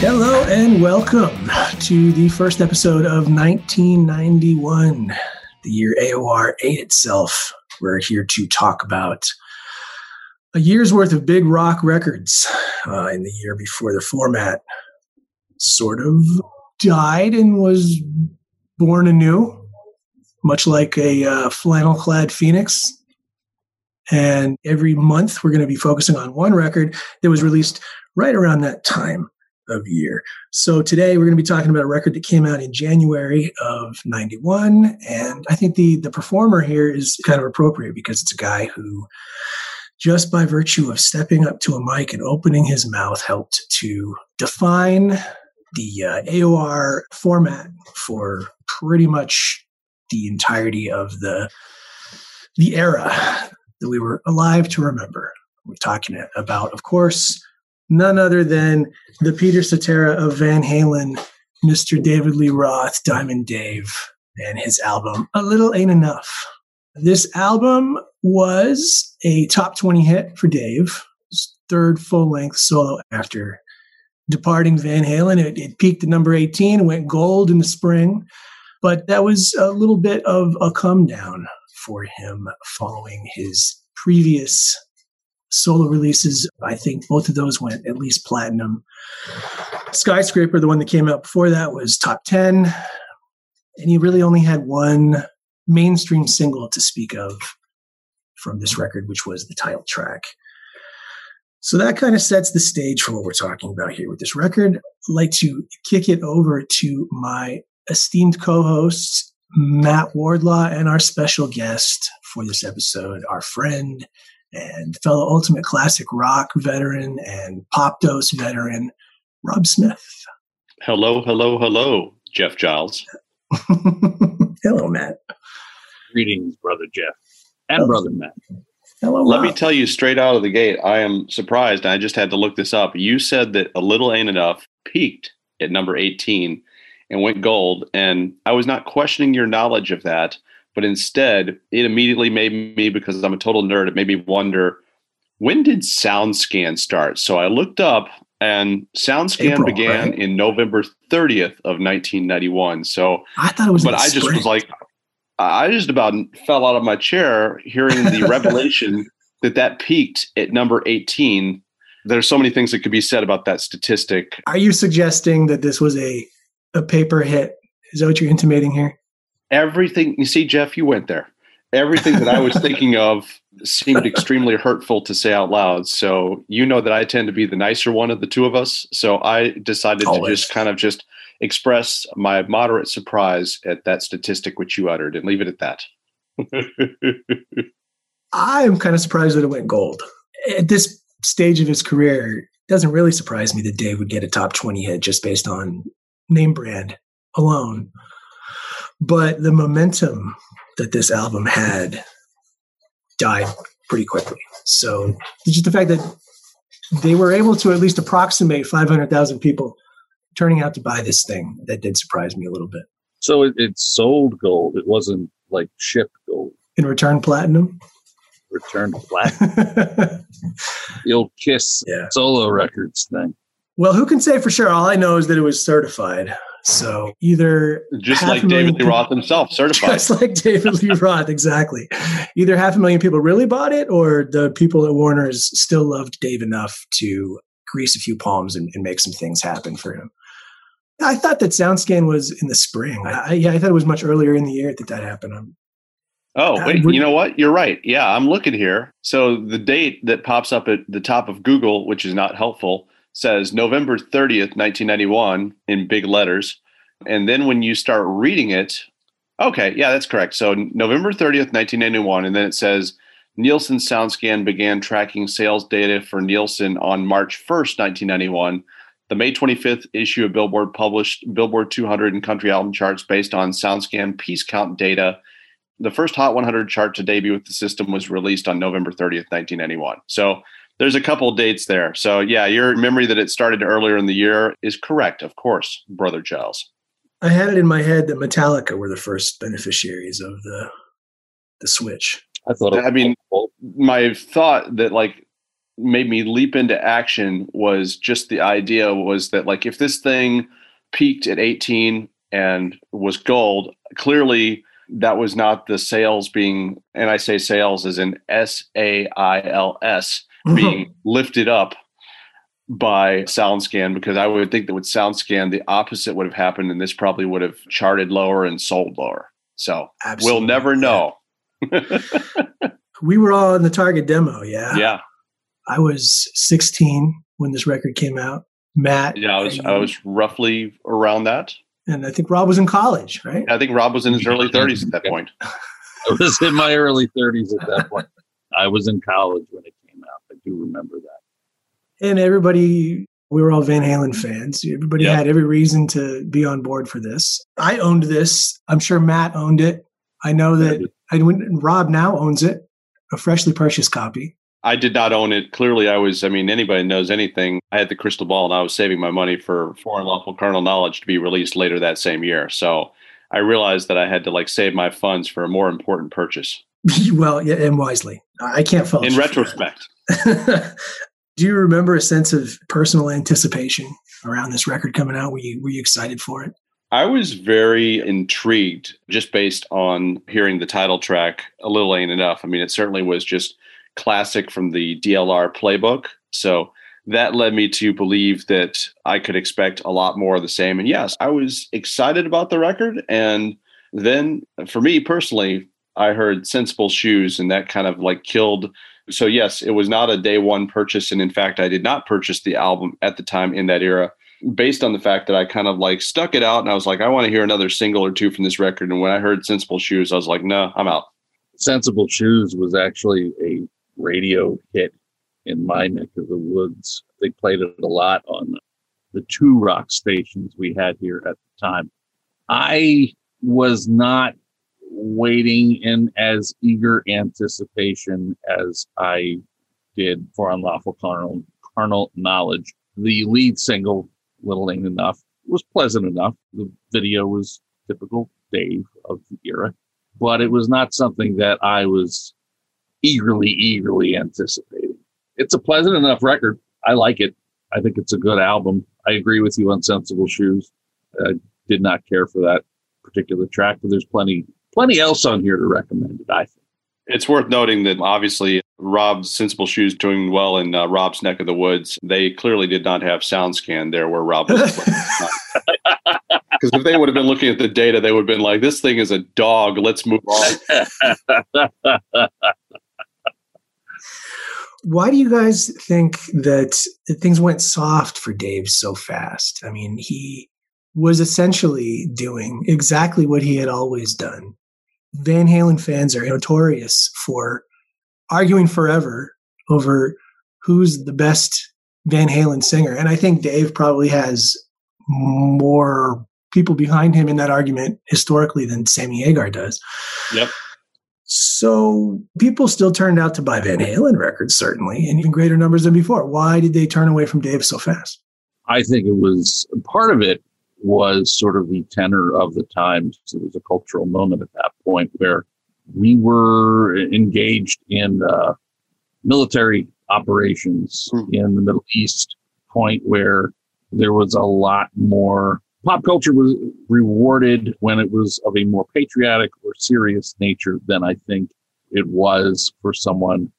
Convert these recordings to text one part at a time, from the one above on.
Hello and welcome to the first episode of 1991, the year AOR ate itself. We're here to talk about a year's worth of big rock records uh, in the year before the format sort of died and was born anew, much like a uh, flannel clad phoenix. And every month, we're going to be focusing on one record that was released right around that time of year. So today we're going to be talking about a record that came out in January of 91 and I think the the performer here is kind of appropriate because it's a guy who just by virtue of stepping up to a mic and opening his mouth helped to define the uh, AOR format for pretty much the entirety of the the era that we were alive to remember. We're talking about, of course, none other than the Peter Cetera of Van Halen, Mr. David Lee Roth, Diamond Dave, and his album A Little Ain't Enough. This album was a top 20 hit for Dave, his third full length solo after departing Van Halen. It, it peaked at number 18, went gold in the spring, but that was a little bit of a come down for him following his previous solo releases. I think both of those went at least platinum. Skyscraper, the one that came out before that, was top 10. And he really only had one mainstream single to speak of from this record, which was the title track. So that kind of sets the stage for what we're talking about here with this record. I'd like to kick it over to my esteemed co hosts, Matt Wardlaw, and our special guest for this episode, our friend and fellow Ultimate Classic Rock veteran and Pop Dose veteran, Rob Smith. Hello, hello, hello, Jeff Giles. hello, Matt. Greetings, brother Jeff and hello. brother Matt. Hello. Let Rob. me tell you straight out of the gate, I am surprised. I just had to look this up. You said that A Little Ain't Enough peaked at number 18 and went gold. And I was not questioning your knowledge of that, but instead, it immediately made me, because I'm a total nerd, it made me wonder when did SoundScan start? So I looked up and SoundScan April, began right? in November 30th of 1991. So I thought it was, but I just was like, I just about fell out of my chair hearing the revelation that that peaked at number 18. There's so many things that could be said about that statistic. Are you suggesting that this was a a paper hit? Is that what you're intimating here? Everything you see, Jeff, you went there. Everything that I was thinking of seemed extremely hurtful to say out loud. So you know that I tend to be the nicer one of the two of us. So I decided Always. to just kind of just express my moderate surprise at that statistic which you uttered and leave it at that. I'm kind of surprised that it went gold. At this stage of his career, it doesn't really surprise me that Dave would get a top 20 hit just based on name brand alone. But the momentum that this album had died pretty quickly. So just the fact that they were able to at least approximate 500,000 people turning out to buy this thing, that did surprise me a little bit. So it, it sold gold. It wasn't like shipped gold. In return, platinum? Return platinum. the old Kiss yeah. solo records thing. Well, who can say for sure? All I know is that it was certified. So either just like David Lee Roth himself, certified. Just like David Lee Roth, exactly. Either half a million people really bought it, or the people at Warner's still loved Dave enough to grease a few palms and, and make some things happen for him. I thought that SoundScan was in the spring. I, yeah, I thought it was much earlier in the year that that happened. I'm, oh, wait, you know what? You're right. Yeah, I'm looking here. So the date that pops up at the top of Google, which is not helpful, says November 30th, 1991 in big letters. And then when you start reading it, okay, yeah, that's correct. So November 30th, 1991. And then it says Nielsen SoundScan began tracking sales data for Nielsen on March 1st, 1991. The May 25th issue of Billboard published Billboard 200 and country album charts based on SoundScan piece count data. The first Hot 100 chart to debut with the system was released on November 30th, 1991. So there's a couple dates there. So yeah, your memory that it started earlier in the year is correct, of course, brother Giles. I had it in my head that Metallica were the first beneficiaries of the the switch. I thought. I mean, my thought that like made me leap into action was just the idea was that like if this thing peaked at 18 and was gold, clearly that was not the sales being, and I say sales as in S A I L S. Mm-hmm. being lifted up by SoundScan because I would think that with SoundScan, the opposite would have happened, and this probably would have charted lower and sold lower. So Absolutely. we'll never know. we were all in the Target demo, yeah. Yeah. I was 16 when this record came out. Matt. Yeah, I was I was roughly around that. And I think Rob was in college, right? I think Rob was in his early 30s at that point. I was in my early 30s at that point. I was in college when it came out. I do remember that. And everybody, we were all Van Halen fans. Everybody yep. had every reason to be on board for this. I owned this. I'm sure Matt owned it. I know that I, went, Rob now owns it, a freshly purchased copy. I did not own it. Clearly, I was, I mean, anybody knows anything. I had the crystal ball and I was saving my money for Foreign Lawful Carnal Knowledge to be released later that same year. So I realized that I had to like save my funds for a more important purchase. well, yeah, and wisely. I can't fault In retrospect. Do you remember a sense of personal anticipation around this record coming out? Were you, were you excited for it? I was very intrigued just based on hearing the title track, A Little Ain't Enough. I mean, it certainly was just classic from the DLR playbook. So that led me to believe that I could expect a lot more of the same. And yes, I was excited about the record. And then for me personally, I heard Sensible Shoes, and that kind of like killed. So, yes, it was not a day one purchase. And in fact, I did not purchase the album at the time in that era based on the fact that I kind of like stuck it out and I was like, I want to hear another single or two from this record. And when I heard Sensible Shoes, I was like, no, I'm out. Sensible Shoes was actually a radio hit in my neck of the woods. They played it a lot on the two rock stations we had here at the time. I was not waiting in as eager anticipation as I did for Unlawful Carnal, Carnal Knowledge. The lead single, Little Ain't Enough, was pleasant enough. The video was typical Dave of the era, but it was not something that I was eagerly, eagerly anticipating. It's a pleasant enough record. I like it. I think it's a good album. I agree with you on Sensible Shoes. I did not care for that particular track, but there's plenty, plenty else on here to recommend it. I think it's worth noting that obviously Rob's Sensible Shoes doing well in uh, Rob's neck of the woods. They clearly did not have sound SoundScan there where Rob was. Because if they would have been looking at the data, they would have been like, "This thing is a dog. Let's move on." Why do you guys think that things went soft for Dave so fast? I mean, he was essentially doing exactly what he had always done. Van Halen fans are notorious for arguing forever over who's the best Van Halen singer. And I think Dave probably has more people behind him in that argument historically than Sammy Hagar does. Yep. So people still turned out to buy Van Halen records, certainly, in even greater numbers than before. Why did they turn away from Dave so fast? I think it was part of it was sort of the tenor of the times. It was a cultural moment at that point where we were engaged in uh, military operations mm-hmm. in the Middle East, point where there was a lot more pop culture was rewarded when it was of a more patriotic or serious nature than I think it was for someone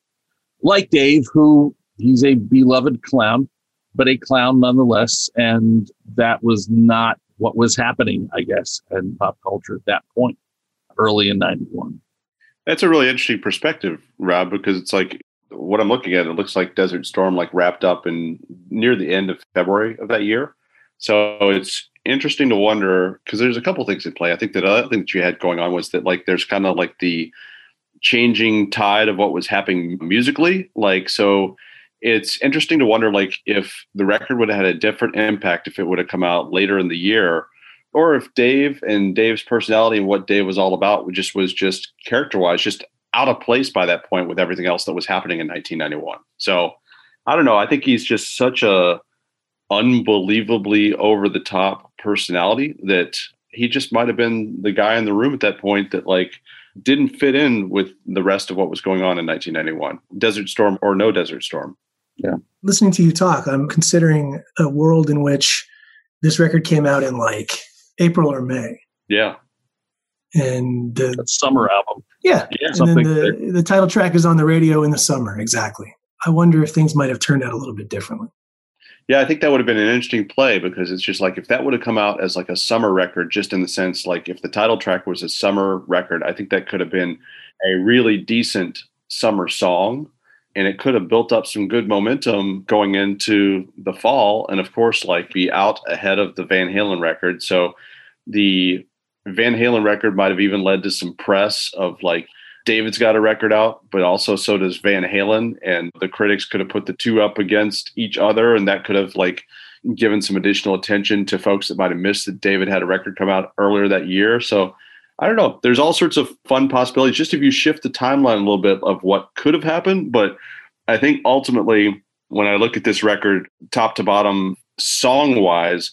like Dave, who he's a beloved clown, but a clown nonetheless. And that was not what was happening, I guess, in pop culture at that point, early in 91. That's a really interesting perspective, Rob, because it's like what I'm looking at, it looks like Desert Storm like wrapped up in near the end of February of that year. So it's interesting to wonder because there's a couple things in play. I think that other thing that you had going on was that like there's kind of like the changing tide of what was happening musically. Like so it's interesting to wonder like if the record would have had a different impact if it would have come out later in the year or if Dave and Dave's personality and what Dave was all about just was just character wise just out of place by that point with everything else that was happening in 1991. So I don't know. I think he's just such a unbelievably over the top personality that he just might have been the guy in the room at that point that like didn't fit in with the rest of what was going on in 1991 desert storm or no desert storm Yeah. Listening to you talk, I'm considering a world in which this record came out in like April or May. Yeah. And the summer album. Yeah. yeah and then the, the title track is on the radio in the summer. Exactly. I wonder if things might have turned out a little bit differently. Yeah, I think that would have been an interesting play because it's just like if that would have come out as like a summer record, just in the sense like if the title track was a summer record, I think that could have been a really decent summer song and it could have built up some good momentum going into the fall and of course like be out ahead of the Van Halen record. So the Van Halen record might have even led to some press of like David's got a record out, but also so does Van Halen. And the critics could have put the two up against each other, and that could have like given some additional attention to folks that might have missed that David had a record come out earlier that year. So I don't know. There's all sorts of fun possibilities. Just if you shift the timeline a little bit of what could have happened, but I think ultimately when I look at this record, top to bottom, song wise,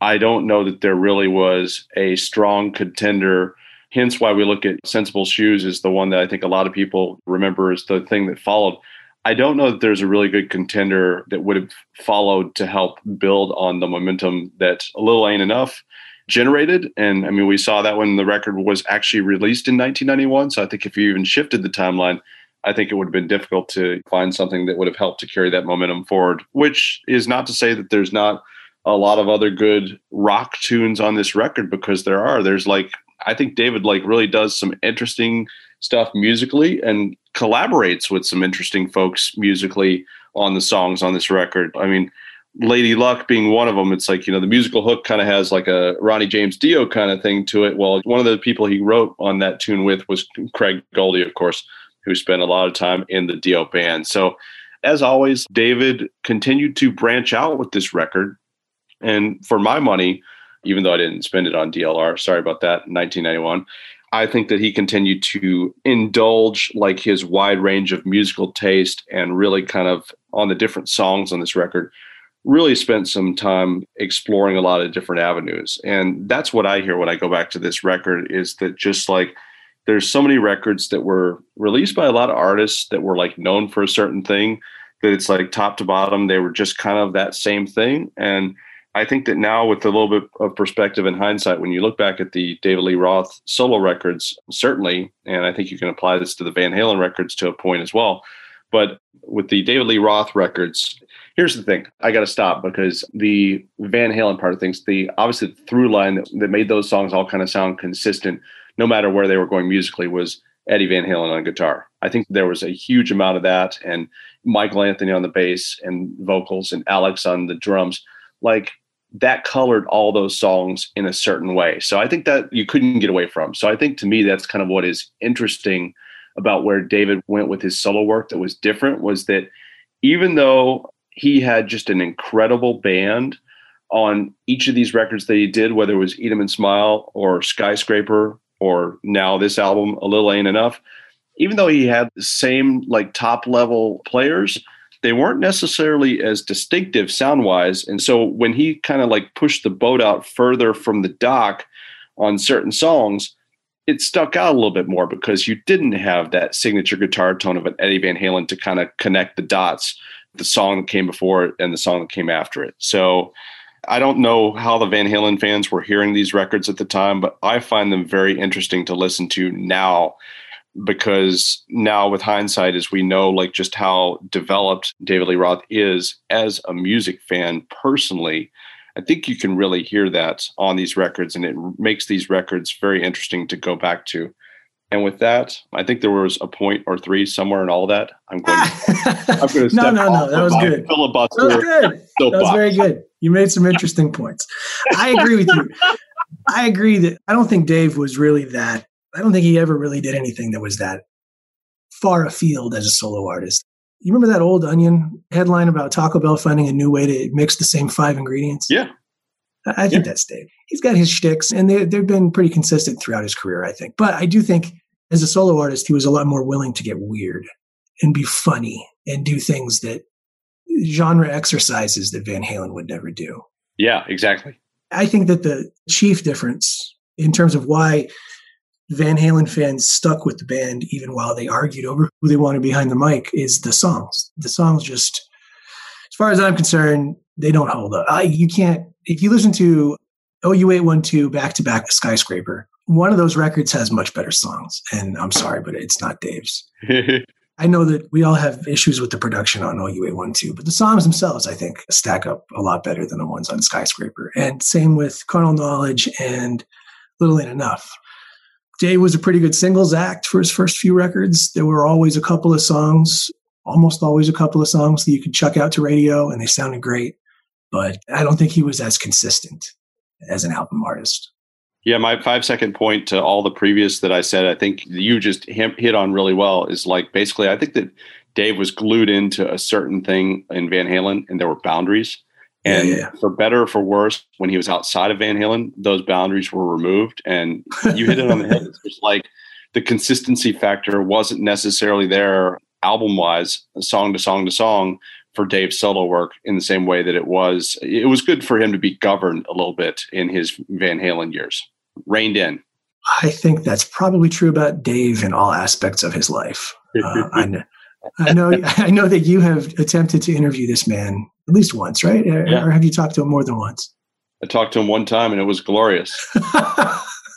I don't know that there really was a strong contender Hence why we look at Sensible Shoes is the one that I think a lot of people remember as the thing that followed. I don't know that there's a really good contender that would have followed to help build on the momentum that A Little Ain't Enough generated. And I mean, we saw that when the record was actually released in 1991. So I think if you even shifted the timeline, I think it would have been difficult to find something that would have helped to carry that momentum forward, which is not to say that there's not a lot of other good rock tunes on this record because there are. There's like I think David like really does some interesting stuff musically and collaborates with some interesting folks musically on the songs on this record. I mean, Lady Luck being one of them, it's like, you know, the musical hook kind of has like a Ronnie James Dio kind of thing to it. Well, one of the people he wrote on that tune with was Craig Goldy, of course, who spent a lot of time in the Dio band. So, as always, David continued to branch out with this record. And for my money, even though I didn't spend it on DLR. Sorry about that. 1991. I think that he continued to indulge like his wide range of musical taste and really kind of on the different songs on this record really spent some time exploring a lot of different avenues and that's what i hear when i go back to this record is that just like there's so many records that were released by a lot of artists that were like known for a certain thing that it's like top to bottom they were just kind of that same thing and I think that now, with a little bit of perspective and hindsight, when you look back at the David Lee Roth solo records, certainly, and I think you can apply this to the Van Halen records to a point as well. But with the David Lee Roth records, here's the thing I got to stop because the Van Halen part of things, the obviously the through line that, that made those songs all kind of sound consistent, no matter where they were going musically, was Eddie Van Halen on guitar. I think there was a huge amount of that, and Michael Anthony on the bass and vocals, and Alex on the drums. Like that colored all those songs in a certain way. So I think that you couldn't get away from. So I think to me that's kind of what is interesting about where David went with his solo work that was different was that even though he had just an incredible band on each of these records that he did, whether it was Eat 'em and Smile or Skyscraper or now this album, A Little Ain't Enough, even though he had the same like top level players, they weren't necessarily as distinctive sound wise. And so when he kind of like pushed the boat out further from the dock on certain songs, it stuck out a little bit more because you didn't have that signature guitar tone of an Eddie Van Halen to kind of connect the dots, the song that came before it and the song that came after it. So I don't know how the Van Halen fans were hearing these records at the time, but I find them very interesting to listen to now because now with hindsight as we know like just how developed david lee roth is as a music fan personally i think you can really hear that on these records and it makes these records very interesting to go back to and with that i think there was a point or three somewhere in all that i'm going to, I'm going to no no no that was good filibuster that was good that was very good you made some interesting points i agree with you i agree that i don't think dave was really that I don't think he ever really did anything that was that far afield as a solo artist. You remember that old Onion headline about Taco Bell finding a new way to mix the same five ingredients? Yeah. I think yeah. that's Dave. He's got his shticks, and they, they've been pretty consistent throughout his career, I think. But I do think as a solo artist, he was a lot more willing to get weird and be funny and do things that genre exercises that Van Halen would never do. Yeah, exactly. I think that the chief difference in terms of why Van Halen fans stuck with the band even while they argued over who they wanted behind the mic is the songs. The songs just as far as I'm concerned, they don't hold up. I, you can't, if you listen to OU812 back to back Skyscraper, one of those records has much better songs. And I'm sorry, but it's not Dave's. I know that we all have issues with the production on OU812, but the songs themselves, I think, stack up a lot better than the ones on Skyscraper. And same with Carnal Knowledge and Little Ain't Enough. Dave was a pretty good singles act for his first few records. There were always a couple of songs, almost always a couple of songs that you could chuck out to radio and they sounded great. But I don't think he was as consistent as an album artist. Yeah, my five second point to all the previous that I said, I think you just hit on really well is like basically, I think that Dave was glued into a certain thing in Van Halen and there were boundaries. And yeah, yeah. for better or for worse, when he was outside of Van Halen, those boundaries were removed. And you hit it on the head. It's just like the consistency factor wasn't necessarily there album wise, song to song to song for Dave's solo work in the same way that it was. It was good for him to be governed a little bit in his Van Halen years reined in. I think that's probably true about Dave in all aspects of his life. Uh, I, know, I know, I know that you have attempted to interview this man at least once, right? Yeah. Or have you talked to him more than once? I talked to him one time, and it was glorious.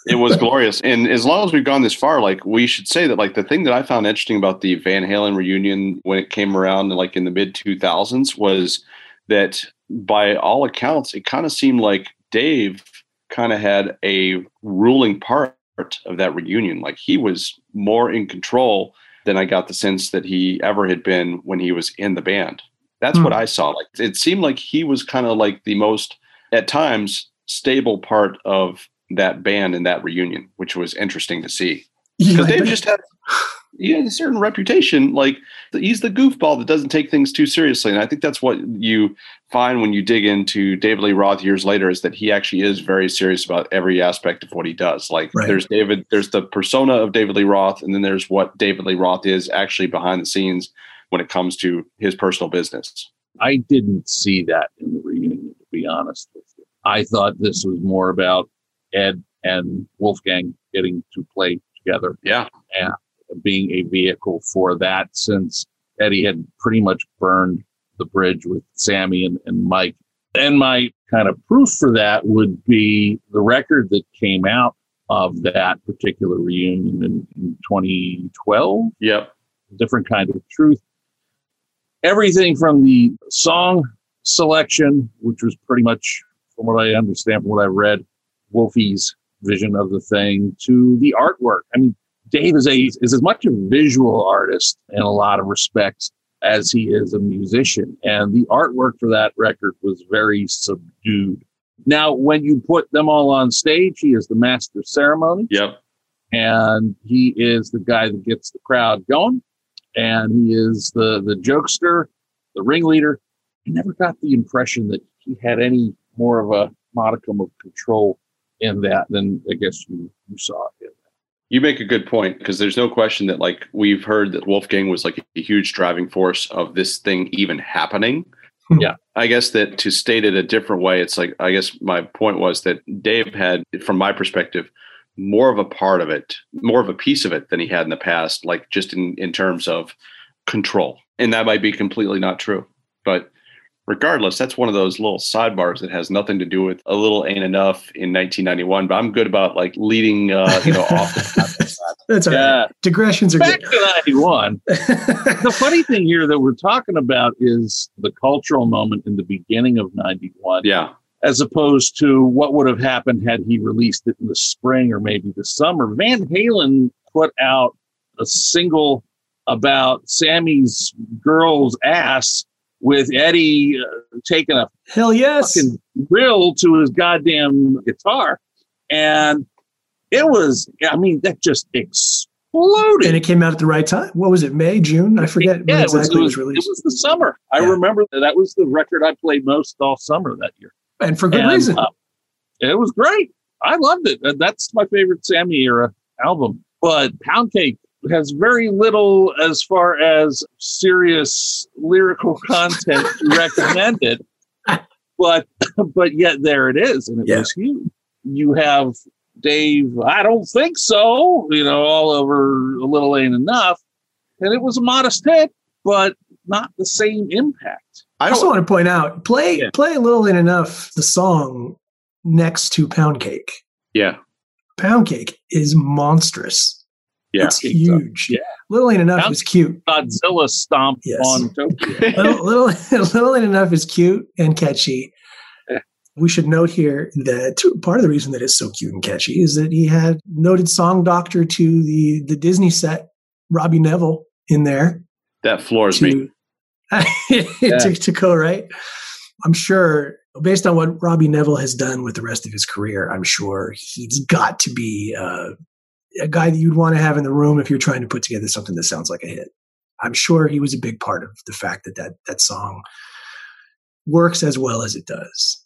it was glorious. And as long as we've gone this far, like we should say that, like the thing that I found interesting about the Van Halen reunion when it came around, like in the mid two thousands, was that by all accounts, it kind of seemed like Dave kind of had a ruling part of that reunion. Like he was more in control than I got the sense that he ever had been when he was in the band. That's what hmm. I saw. Like it seemed like he was kind of like the most, at times, stable part of that band in that reunion, which was interesting to see. Because yeah, Dave just had he had a certain reputation. Like he's the goofball that doesn't take things too seriously, and I think that's what you find when you dig into David Lee Roth years later is that he actually is very serious about every aspect of what he does. Like right. there's David, there's the persona of David Lee Roth, and then there's what David Lee Roth is actually behind the scenes when it comes to his personal business. I didn't see that in the reunion, to be honest with you. I thought this was more about Ed and Wolfgang getting to play together. Yeah. And being a vehicle for that since Eddie had pretty much burned the bridge with Sammy and, and Mike. And my kind of proof for that would be the record that came out of that particular reunion in, in 2012. Yep. Different kind of truth. Everything from the song selection, which was pretty much, from what I understand, from what I read, Wolfie's vision of the thing, to the artwork. I mean, Dave is a is as much a visual artist in a lot of respects as he is a musician, and the artwork for that record was very subdued. Now, when you put them all on stage, he is the master of ceremony. Yep. And he is the guy that gets the crowd going, and he is the the jokester, the ringleader. I never got the impression that he had any more of a modicum of control in that than I guess you, you saw in you make a good point because there's no question that like we've heard that Wolfgang was like a huge driving force of this thing even happening. Hmm. Yeah. I guess that to state it a different way, it's like I guess my point was that Dave had, from my perspective, more of a part of it, more of a piece of it than he had in the past, like just in, in terms of control. And that might be completely not true. But regardless, that's one of those little sidebars that has nothing to do with a little ain't enough in 1991. But I'm good about like leading, uh, you know, off the That's yeah. Right. Digressions are good. back good. to 91. the funny thing here that we're talking about is the cultural moment in the beginning of 91. Yeah. As opposed to what would have happened had he released it in the spring or maybe the summer. Van Halen put out a single about Sammy's girl's ass with Eddie uh, taking a hell yes fucking drill to his goddamn guitar, and it was I mean that just exploded. And it came out at the right time. What was it? May, June? I forget yeah, exactly it was, it was, released. It was the summer. I remember that, that was the record I played most all summer that year, and for good and, reason. Uh, it was great. I loved it. That's my favorite Sammy era album. But Pound Cake has very little as far as serious lyrical content recommended, but but yet there it is, and it yeah. was huge. You have Dave. I don't think so. You know, all over a little ain't enough, and it was a modest hit, but not the same impact. I also want to point out play yeah. play little ain't enough the song next to Pound Cake. Yeah. Pound Cake is monstrous. Yeah. It's huge. Yeah. Little Ain't Enough Pound is cute. Godzilla stomp yes. on Tokyo. little, little, little Ain't Enough is cute and catchy. We should note here that part of the reason that it's so cute and catchy is that he had noted song doctor to the the Disney set, Robbie Nevil, in there. That floors to, me. yeah. to, to co-write. I'm sure, based on what Robbie Nevil has done with the rest of his career, I'm sure he's got to be uh, a guy that you'd want to have in the room if you're trying to put together something that sounds like a hit. I'm sure he was a big part of the fact that that, that song works as well as it does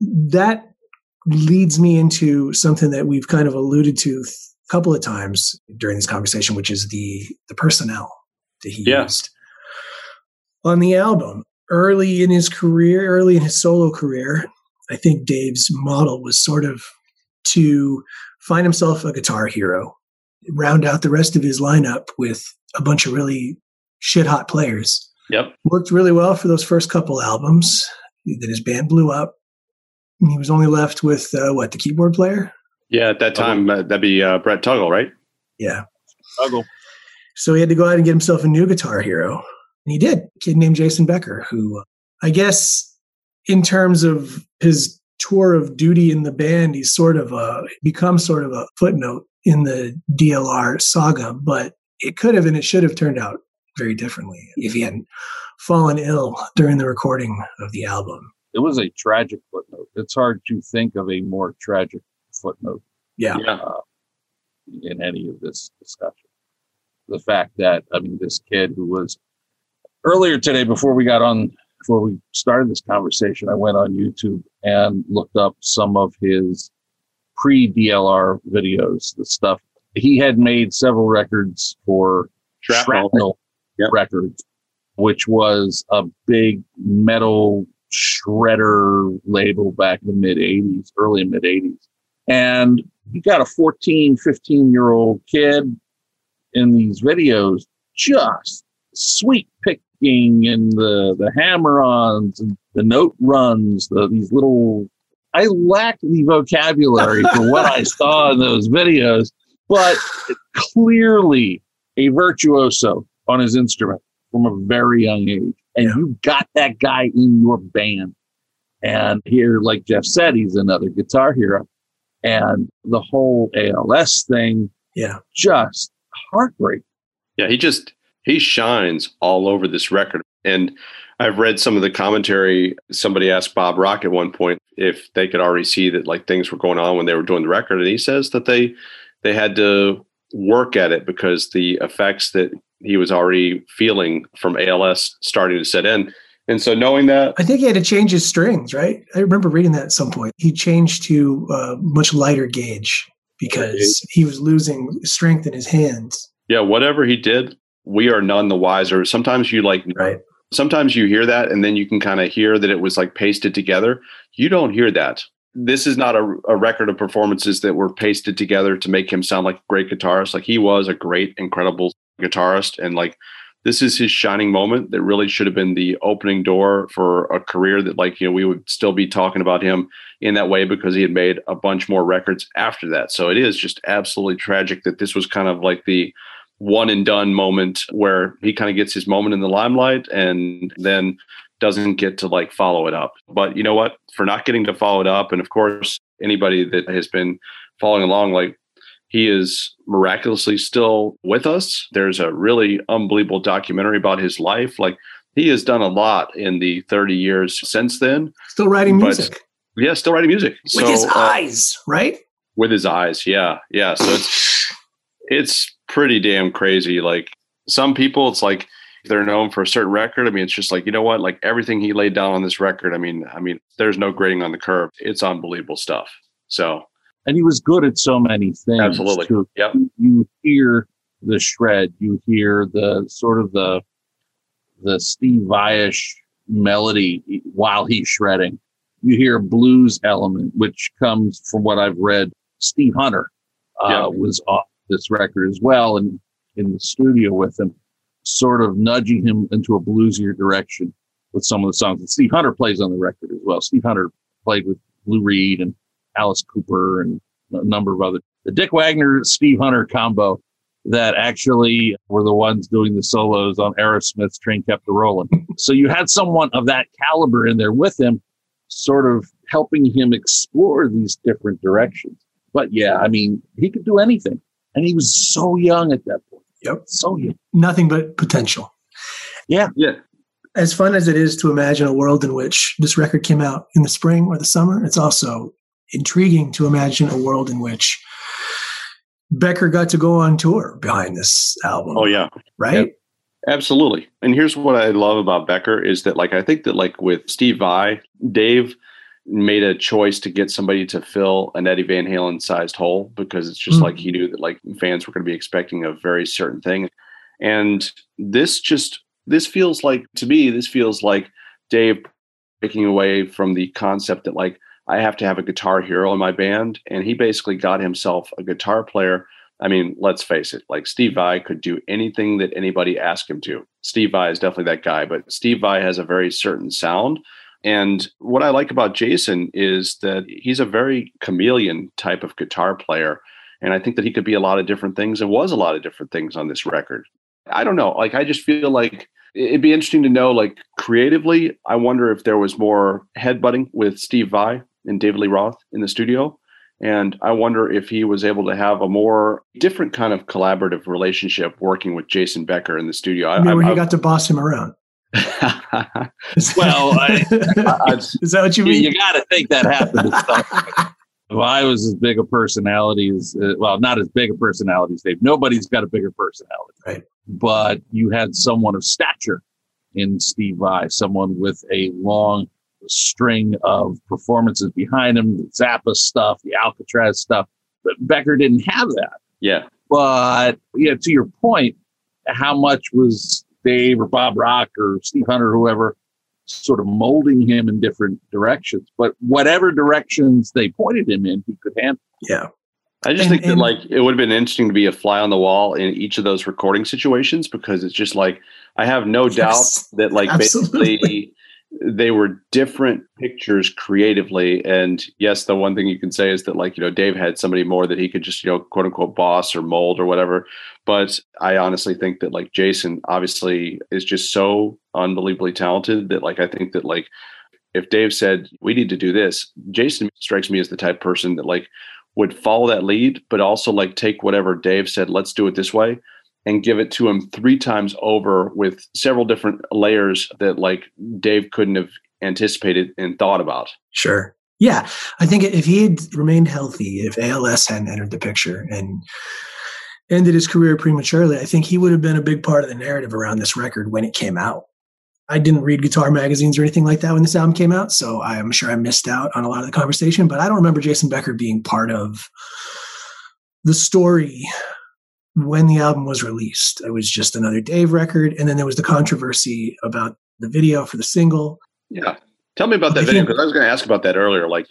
that leads me into something that we've kind of alluded to a couple of times during this conversation, which is the the personnel that he yeah. used on the album. Early in his career, early in his solo career, I think Dave's model was sort of to find himself a guitar hero, round out the rest of his lineup with a bunch of really shit hot players. Yep. Worked really well for those first couple albums. Then his band blew up he was only left with uh, what the keyboard player. Yeah, at that time uh, that'd be uh, Brett Tuggle, right? Yeah, Tuggle. So he had to go out and get himself a new guitar hero, and he did. A kid named Jason Becker, who I guess, in terms of his tour of duty in the band, he's sort of a become sort of a footnote in the DLR saga. But it could have and it should have turned out very differently if he hadn't fallen ill during the recording of the album it was a tragic footnote. It's hard to think of a more tragic footnote. Yeah. Uh, in any of this discussion, the fact that I mean, this kid who was earlier today before we got on before we started this conversation, I went on YouTube and looked up some of his pre DLR videos, the stuff he had made several records for Shrapnel, Shrapnel yep. Records, which was a big metal shredder label back in the mid 80s, early mid 80s. And you got a 14, 15 year old kid in these videos, just sweet picking and the, the hammer ons and the note runs, the, these little. I lack the vocabulary for what I saw in those videos, but clearly a virtuoso on his instrument from a very young age and you got that guy in your band. And here, like Jeff said, he's another guitar hero. And the whole ALS thing, yeah, just heartbreak. Yeah, he just he shines all over this record. And I've read some of the commentary. Somebody asked Bob Rock at one point if they could already see that like things were going on when they were doing the record, and he says that they they had to work at it because the effects that he was already feeling from ALS starting to set in. And so knowing that, I think he had to change his strings, right? I remember reading that at some point. He changed to a much lighter gauge because he was losing strength in his hands. Yeah, whatever he did, we are none the wiser. Sometimes you like, right? Sometimes you hear that, and then you can kind of hear that it was like pasted together. You don't hear that. This is not a, a record of performances that were pasted together to make him sound like a great guitarist. Like he was a great, incredible guitarist and like this is his shining moment that really should have been the opening door for a career that like you know we would still be talking about him in that way because he had made a bunch more records after that so it is just absolutely tragic that this was kind of like the one and done moment where he kind of gets his moment in the limelight and then doesn't get to like follow it up but you know what for not getting to follow it up and of course anybody that has been following along like he is miraculously still with us. There's a really unbelievable documentary about his life. Like he has done a lot in the 30 years since then. Still writing music. Yeah, still writing music. With so, his uh, eyes, right? With his eyes, yeah. Yeah. So it's it's pretty damn crazy. Like some people, it's like they're known for a certain record. I mean, it's just like, you know what? Like everything he laid down on this record, I mean, I mean, there's no grading on the curve. It's unbelievable stuff. So and he was good at so many things. Absolutely. Too. Yep. You hear the shred, you hear the sort of the the Steve Vaiish melody while he's shredding. You hear blues element, which comes from what I've read. Steve Hunter uh, yep. was off this record as well, and in the studio with him. sort of nudging him into a bluesier direction with some of the songs. And Steve Hunter plays on the record as well. Steve Hunter played with Lou Reed and Alice Cooper and a number of other. The Dick Wagner Steve Hunter combo that actually were the ones doing the solos on Aerosmith's Train Kept a Rolling. so you had someone of that caliber in there with him, sort of helping him explore these different directions. But yeah, I mean, he could do anything. And he was so young at that point. Yep. So young. Nothing but potential. Yeah. Yeah. As fun as it is to imagine a world in which this record came out in the spring or the summer, it's also intriguing to imagine a world in which Becker got to go on tour behind this album. Oh yeah, right. Yep. Absolutely. And here's what I love about Becker is that like I think that like with Steve Vai, Dave made a choice to get somebody to fill an Eddie Van Halen sized hole because it's just mm. like he knew that like fans were going to be expecting a very certain thing. And this just this feels like to me this feels like Dave breaking away from the concept that like I have to have a guitar hero in my band. And he basically got himself a guitar player. I mean, let's face it, like Steve Vai could do anything that anybody asked him to. Steve Vai is definitely that guy, but Steve Vai has a very certain sound. And what I like about Jason is that he's a very chameleon type of guitar player. And I think that he could be a lot of different things and was a lot of different things on this record. I don't know. Like, I just feel like it'd be interesting to know, like, creatively, I wonder if there was more headbutting with Steve Vai and David Lee Roth in the studio. And I wonder if he was able to have a more different kind of collaborative relationship working with Jason Becker in the studio. I, where he got to boss him around. well, I, I, is that what you mean? You, you got to think that happened. if I was as big a personality as, uh, well, not as big a personality as Dave. Nobody's got a bigger personality. Right. But you had someone of stature in Steve Vai, someone with a long string of performances behind him, the Zappa stuff, the Alcatraz stuff. But Becker didn't have that. Yeah. But yeah, to your point, how much was Dave or Bob Rock or Steve Hunter, or whoever, sort of molding him in different directions? But whatever directions they pointed him in, he could handle. Yeah. I just and, think that like it would have been interesting to be a fly on the wall in each of those recording situations because it's just like I have no yes, doubt that like absolutely. basically they were different pictures creatively. And yes, the one thing you can say is that like, you know, Dave had somebody more that he could just, you know, quote unquote boss or mold or whatever. But I honestly think that like Jason obviously is just so unbelievably talented that like I think that like if Dave said we need to do this, Jason strikes me as the type person that like would follow that lead, but also like take whatever Dave said, let's do it this way and give it to him three times over with several different layers that like Dave couldn't have anticipated and thought about. Sure. Yeah. I think if he had remained healthy, if ALS hadn't entered the picture and ended his career prematurely, I think he would have been a big part of the narrative around this record when it came out. I didn't read guitar magazines or anything like that when this album came out, so I'm sure I missed out on a lot of the conversation, but I don't remember Jason Becker being part of the story when the album was released. It was just another Dave record. And then there was the controversy about the video for the single. Yeah. Tell me about that I video because I was going to ask about that earlier. Like,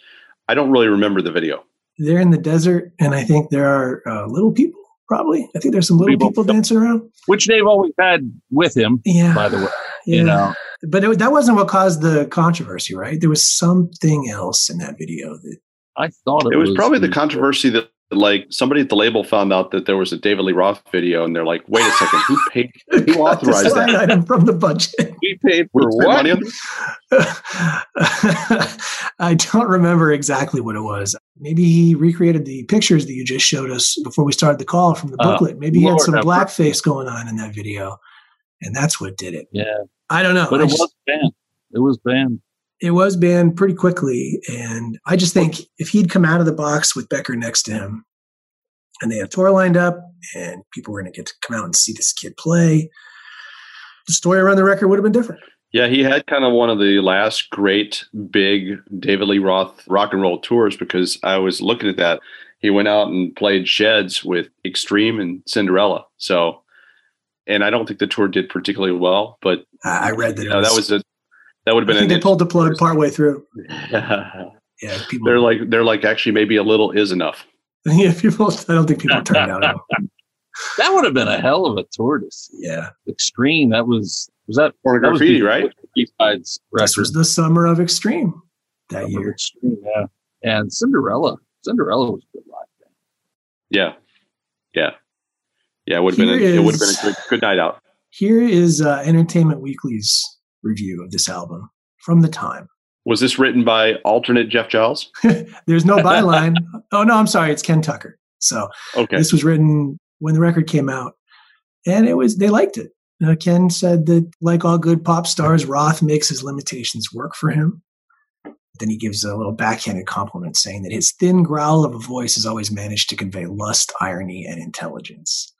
I don't really remember the video. They're in the desert, and I think there are uh, little people, probably. I think there's some little people, people dancing around. Which Dave always had with him, yeah. by the way. Yeah. You know. But it, that wasn't what caused the controversy, right? There was something else in that video that I thought it, it was, was probably the controversy that like somebody at the label found out that there was a David Lee Roth video, and they're like, "Wait a second, who paid? Who authorized that item from the budget? We paid for what?" I don't remember exactly what it was. Maybe he recreated the pictures that you just showed us before we started the call from the uh, booklet. Maybe he had some blackface going on in that video, and that's what did it. Yeah, I don't know. But I it just, was banned. It was banned it was banned pretty quickly. And I just think if he'd come out of the box with Becker next to him and they had tour lined up and people were going to get to come out and see this kid play, the story around the record would have been different. Yeah, he had kind of one of the last great big David Lee Roth rock and roll tours because I was looking at that. He went out and played Sheds with Extreme and Cinderella. So, and I don't think the tour did particularly well, but I read that. You know, was, that was a that would have been. I think they pulled the plug partway through. yeah, people. They're like they're like actually maybe a little is enough. yeah, people. I don't think people turned out. that would have been a hell of a tortoise. Yeah. Extreme. That was was that or graffiti, right? Besides, this was the summer of Extreme that summer year. Extreme, yeah. And Cinderella. Cinderella was a good live. Band. Yeah, yeah, yeah. It would have been. A, it would have been a good, good night out. Here is uh, Entertainment Weekly's review of this album from the time. Was this written by alternate Jeff Giles? There's no byline. oh no, I'm sorry, it's Ken Tucker. So okay. this was written when the record came out, and it was they liked it. Uh, Ken said that, like all good pop stars, Roth makes his limitations work for him. Then he gives a little backhanded compliment, saying that his thin growl of a voice has always managed to convey lust, irony, and intelligence.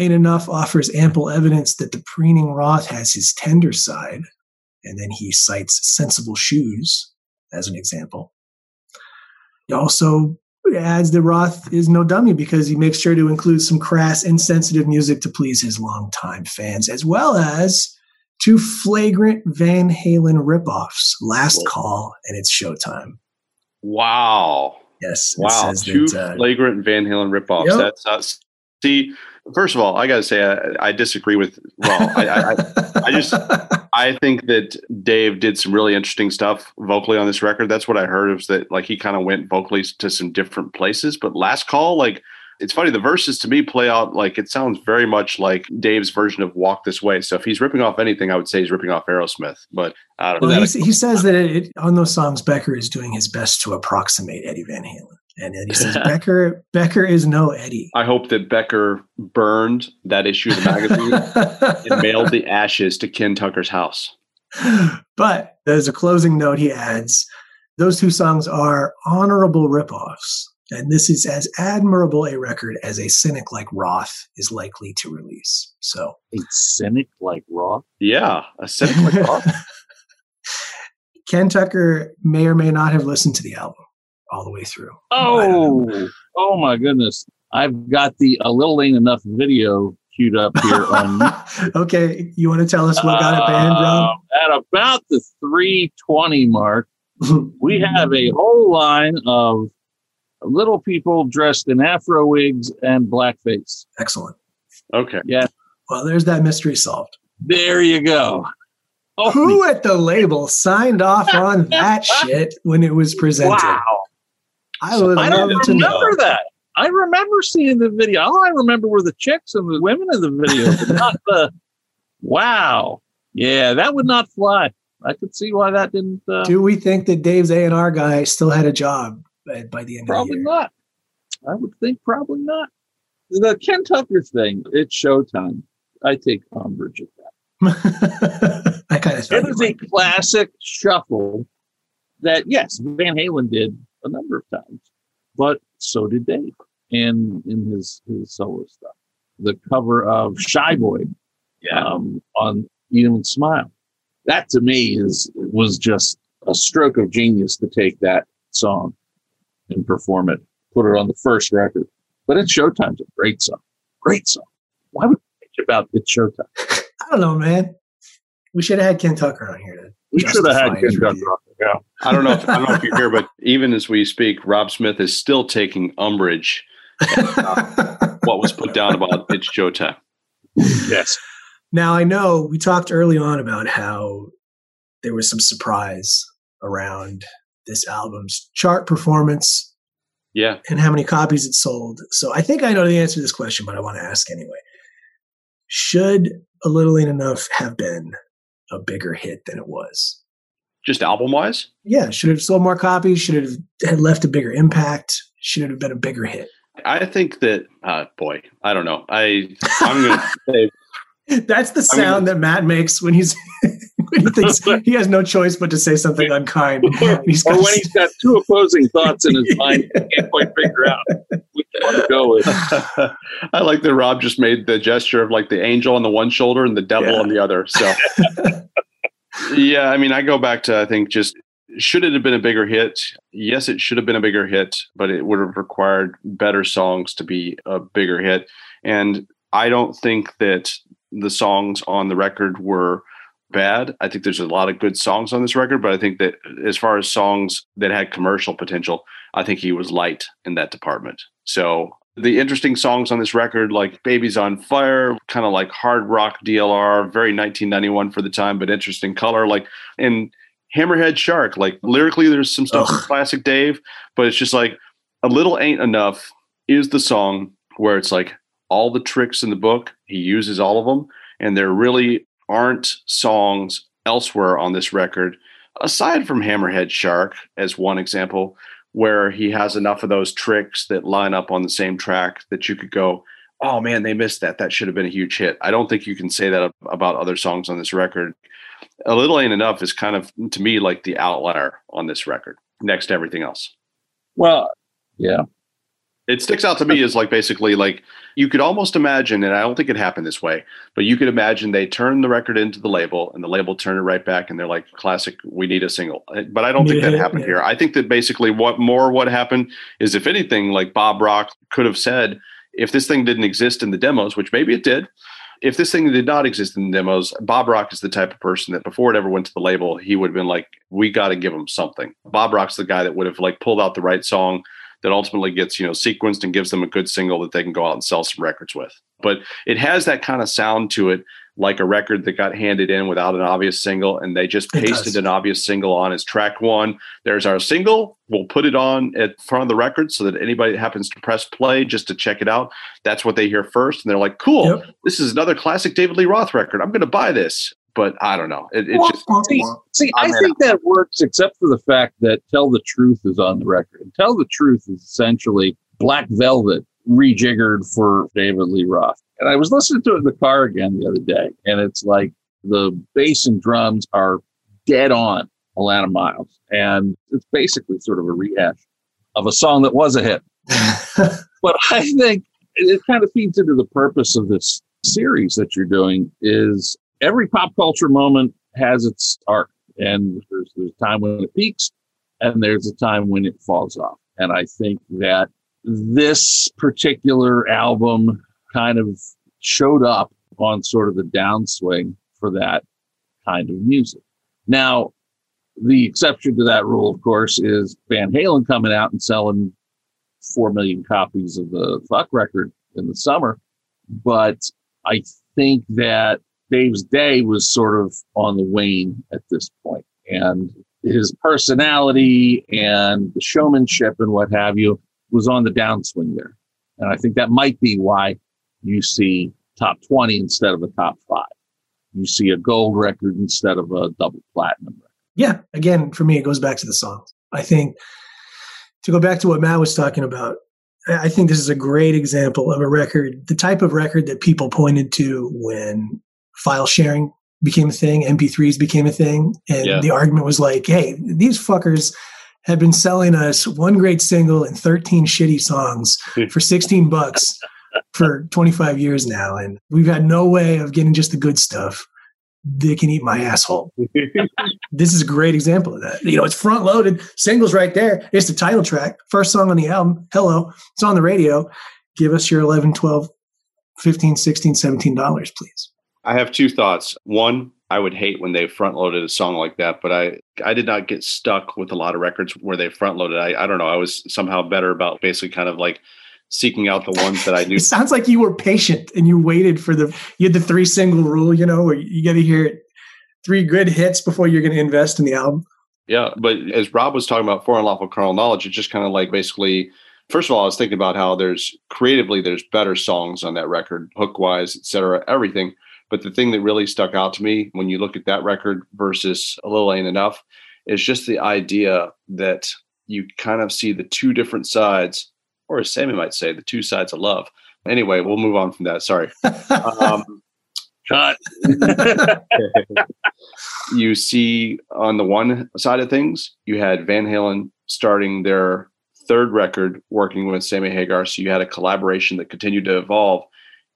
Ain't Enough offers ample evidence that the preening Roth has his tender side, and then he cites Sensible Shoes as an example. He also adds that Roth is no dummy because he makes sure to include some crass, insensitive music to please his longtime fans, as well as two flagrant Van Halen ripoffs, Last Whoa. Call and It's Showtime. Wow. Yes. Wow. Two that, uh, flagrant Van Halen ripoffs. Yep. That's us. See, first of all, I got to say, I, I, disagree with, well, I, I, I just, I think that Dave did some really interesting stuff vocally on this record. That's what I heard was that like he kind of went vocally to some different places. But last call, like it's funny, the verses to me play out like it sounds very much like Dave's version of Walk This Way. So if he's ripping off anything, I would say he's ripping off Aerosmith. But I don't well, know. He, he says that it, on those songs, Becker is doing his best to approximate Eddie Van Halen. And then he says Becker Becker is no Eddie. I hope that Becker burned that issue of the magazine and mailed the ashes to Ken Tucker's house. But as a closing note, he adds, those two songs are honorable ripoffs, and this is as admirable a record as a cynic like Roth is likely to release. So a cynic like Roth? Yeah, a cynic like Roth. Ken Tucker may or may not have listened to the album all the way through. Oh, oh my goodness. I've got the a little ain't enough video queued up here on. okay, you want to tell us what got it banned, Rob? Uh, at about the 320 mark, we have a whole line of little people dressed in afro wigs and blackface. Excellent. Okay. Yeah. Well, there's that mystery solved. There you go. Oh, Who at the label signed off on that shit when it was presented? Wow. I would I don't remember that. I remember seeing the video. All I remember were the chicks and the women in the video, but not the. Wow. Yeah, that would not fly. I could see why that didn't. Uh, Do we think that Dave's A and R guy still had a job by, by the end probably of the year? not. I would think probably not. The Ken Tucker thing, it's Showtime. I take umbrage at that. I kind of it is a classic shuffle that yes, Van Halen did a number of times, but so did Dave in in his his solo stuff. The cover of Shy Boy, yeah. um, on and Smile, that to me is was just a stroke of genius to take that song and perform it, put it on the first record. But it's Showtime's a great song, great song. Why would you think about it's Showtime? I don't know, man. We should have had Ken Tucker on here to we should have had Ken Tucker yeah. I don't know. If, I don't know if you're here, but even as we speak, Rob Smith is still taking umbrage at, uh, what was put down about it's Showtime. Yes. Now I know we talked early on about how there was some surprise around this album's chart performance. Yeah. And how many copies it sold. So I think I know the answer to this question, but I want to ask anyway. Should A Little Ain't Enough have been a bigger hit than it was? Just album wise? Yeah. Should have sold more copies? Should have had left a bigger impact? Should it have been a bigger hit? I think that, uh, boy, I don't know. I I'm going to say that's the sound gonna, that Matt makes when he's he thinks he has no choice but to say something unkind. Or, he's or when he's got two opposing thoughts in his mind, he can't quite figure out which one to go with. I like that Rob just made the gesture of like the angel on the one shoulder and the devil yeah. on the other. So, yeah, I mean, I go back to I think just should it have been a bigger hit? Yes, it should have been a bigger hit, but it would have required better songs to be a bigger hit. And I don't think that the songs on the record were bad. I think there's a lot of good songs on this record, but I think that as far as songs that had commercial potential, I think he was light in that department. So The interesting songs on this record, like Babies on Fire, kind of like hard rock DLR, very 1991 for the time, but interesting color. Like, and Hammerhead Shark, like lyrically, there's some stuff classic Dave, but it's just like a little ain't enough is the song where it's like all the tricks in the book, he uses all of them, and they're really aren't songs elsewhere on this record, aside from Hammerhead Shark as one example, where he has enough of those tricks that line up on the same track that you could go, oh man, they missed that. That should have been a huge hit. I don't think you can say that about other songs on this record. A Little Ain't Enough is kind of, to me, like the outlier on this record next to everything else. Well, yeah. It sticks out to me as like basically like you could almost imagine, and I don't think it happened this way, but you could imagine they turn the record into the label and the label turned it right back and they're like, classic, we need a single. Uh, but I don't think that happened yeah. here. I think that basically what more what happened is if anything, like Bob Rock could have said, if this thing didn't exist in the demos, which maybe it did, if this thing did not exist in the demos, Bob Rock is the type of person that before it ever went to the label, he would have been like, we got to give him something. Bob Rock's the guy that would have like pulled out the right song that ultimately gets you know sequenced and gives them a good single that they can go out and sell some records with. But it has that kind of sound to it like a record that got handed in without an obvious single and they just pasted an obvious single on as track one. There's our single. We'll put it on at front of the record so that anybody that happens to press play just to check it out that's what they hear first and they're like cool. Yep. this is another classic david lee roth record. I'm going to buy this but I don't know. It, it well, just see, see I think that works, except for the fact that "Tell the Truth" is on the record. And "Tell the Truth" is essentially Black Velvet rejiggered for David Lee Roth. And I was listening to it in the car again the other day, and it's like the bass and drums are dead on Alannah Myles, and it's basically sort of a rehash of a song that was a hit. but I think it kind of feeds into the purpose of this series that you're doing is every pop culture moment has its arc, and there's there's a time when it peaks, and there's a time when it falls off. And I think that this particular album kind of showed up on sort of the downswing for that kind of music. Now, the exception to that rule, of course, is Van Halen coming out and selling four million copies of the Fuck record in the summer. But I think that Dave's day was sort of on the wane at this point, and his personality and the showmanship and what have you was on the downswing there. And I think that might be why you see top 20 instead of a top five. You see a gold record instead of a double platinum record. Yeah. Again, for me, it goes back to the songs. I think to go back to what Matt was talking about, I think this is a great example of a record, the type of record that people pointed to when file sharing became a thing, MP3s became a thing. And yeah. the argument was like, hey, these fuckers have been selling us one great single and 13 shitty songs hmm. for 16 bucks for 25 years now. And we've had no way of getting just the good stuff. They can eat my hmm. asshole. this is a great example of that. You know, it's front loaded, singles right there. It's the title track, first song on the album. Hello, it's on the radio. Give us your 11, 12, 15, 16, 17 dollars, please. I have two thoughts. One, I would hate when they front loaded a song like that, but I I did not get stuck with a lot of records where they front loaded. I, I don't know. I was somehow better about basically kind of like seeking out the ones that I knew. it sounds like you were patient and you waited for the you had the three single rule, you know, where you got to hear three good hits before you're going to invest in the album. Yeah, but as Rob was talking about For Unlawful Carnal Knowledge, it's just kind of like basically first of all, I was thinking about how there's creatively there's better songs on that record, hook wise, et cetera, everything. But the thing that really stuck out to me when you look at that record versus A Little Ain't Enough is just the idea that you kind of see the two different sides, or as Sammy might say, the two sides of love. Anyway, we'll move on from that. Sorry. Um, Cut. you see on the one side of things, you had Van Halen starting their third record working with Sammy Hagar. So you had a collaboration that continued to evolve.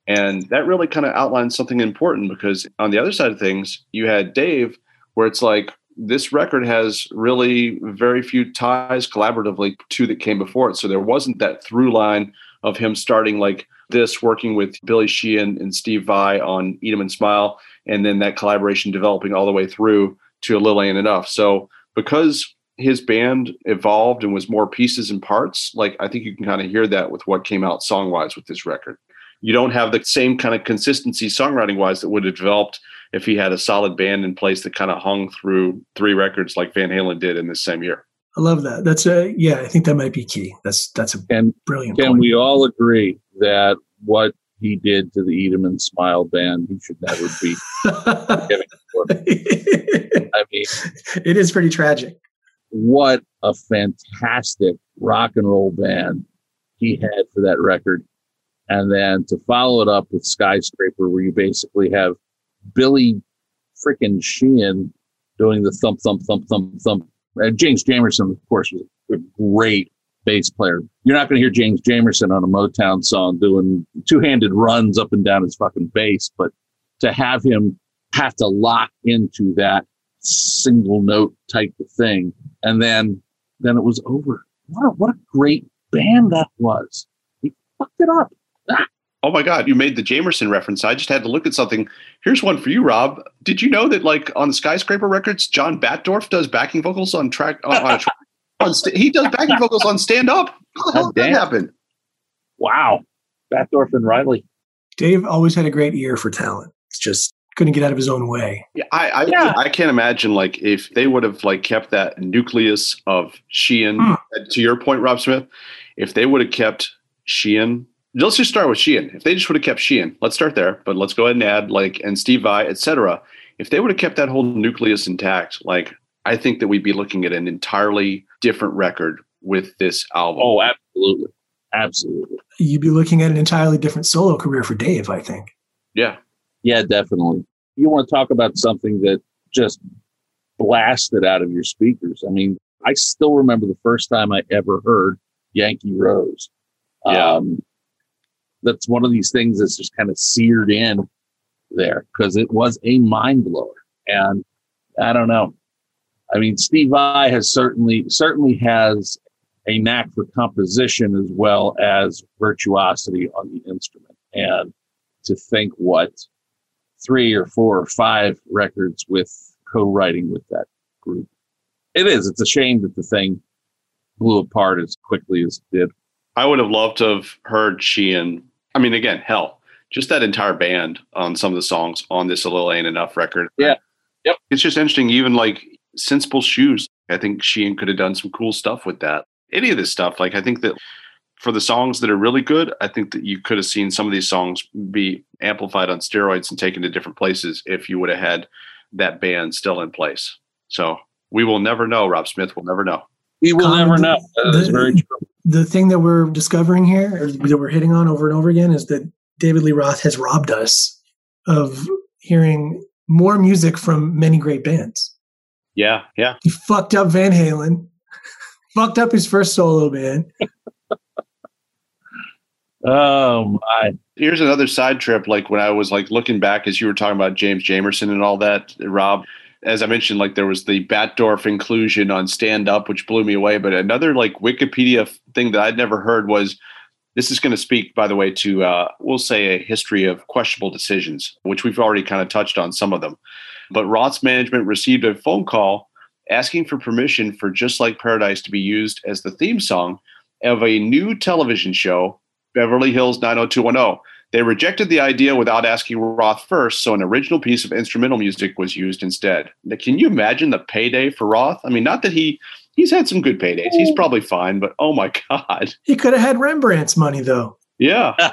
And that really kind of outlines something important because on the other side of things, you had Dave, where it's like this record has really very few ties collaboratively to that came before it. So there wasn't that through line of him starting like this, working with Billy Sheehan and Steve Vai on Eat 'em and Smile, and then that collaboration developing all the way through to Little Ain't Enough. So because his band evolved and was more pieces and parts, like I think you can kind of hear that with what came out song wise with this record. You don't have the same kind of consistency songwriting wise that would have developed if he had a solid band in place that kind of hung through three records like Van Halen did in the same year. I love that. That's a yeah. I think that might be key. That's that's a and brilliant. Can point. we all agree that what he did to the Eat Smile band, he should never be I mean, it is pretty tragic. What a fantastic rock and roll band he had for that record. And then to follow it up with Skyscraper, where you basically have Billy freaking Sheehan doing the thump, thump, thump, thump, thump. And James Jamerson, of course, was a great bass player. You're not going to hear James Jamerson on a Motown song doing two handed runs up and down his fucking bass, but to have him have to lock into that single note type of thing. And then, then it was over. What a, what a great band that was. He fucked it up. Oh my God, you made the Jamerson reference. I just had to look at something. Here's one for you, Rob. Did you know that, like, on the Skyscraper Records, John Batdorf does backing vocals on track? On, on, track, on st- he does backing vocals on Stand Up. How the hell did that happen? Wow. Batdorf and Riley. Dave always had a great ear for talent. It's just couldn't get out of his own way. Yeah, I I, yeah. I can't imagine like if they would have like kept that nucleus of Sheehan. Hmm. To your point, Rob Smith, if they would have kept Sheehan, let's just start with Sheehan. If they just would have kept Sheehan, let's start there. But let's go ahead and add like and Steve Vai, etc. If they would have kept that whole nucleus intact, like I think that we'd be looking at an entirely different record with this album. Oh, absolutely, absolutely. You'd be looking at an entirely different solo career for Dave. I think. Yeah, yeah, definitely. You want to talk about something that just blasted out of your speakers. I mean, I still remember the first time I ever heard Yankee Rose. Yeah. Um, that's one of these things that's just kind of seared in there because it was a mind blower. And I don't know. I mean, Steve Vai has certainly certainly has a knack for composition as well as virtuosity on the instrument. And to think what three or four or five records with co-writing with that group. It is. It's a shame that the thing blew apart as quickly as it did. I would have loved to have heard Sheehan. I mean, again, hell, just that entire band on some of the songs on this A Little Ain't Enough record. Yeah. Yep. It's just interesting. Even like Sensible Shoes, I think Sheehan could have done some cool stuff with that. Any of this stuff, like I think that for the songs that are really good, I think that you could have seen some of these songs be amplified on steroids and taken to different places if you would have had that band still in place. So we will never know. Rob Smith will never know. We will um, never know. That's very true. The thing that we're discovering here, or that we're hitting on over and over again, is that David Lee Roth has robbed us of hearing more music from many great bands. Yeah, yeah. He fucked up Van Halen, fucked up his first solo band, Oh my! Here's another side trip. Like when I was like looking back, as you were talking about James Jamerson and all that, Rob. As I mentioned, like there was the Batdorf inclusion on Stand Up, which blew me away. But another like Wikipedia thing that I'd never heard was this is going to speak, by the way, to uh, we'll say a history of questionable decisions, which we've already kind of touched on some of them. But Roth's management received a phone call asking for permission for Just Like Paradise to be used as the theme song of a new television show Beverly Hills 90210. They rejected the idea without asking Roth first, so an original piece of instrumental music was used instead. Now, can you imagine the payday for Roth? I mean, not that he he's had some good paydays. He's oh. probably fine, but oh my god. He could have had Rembrandt's money though. Yeah.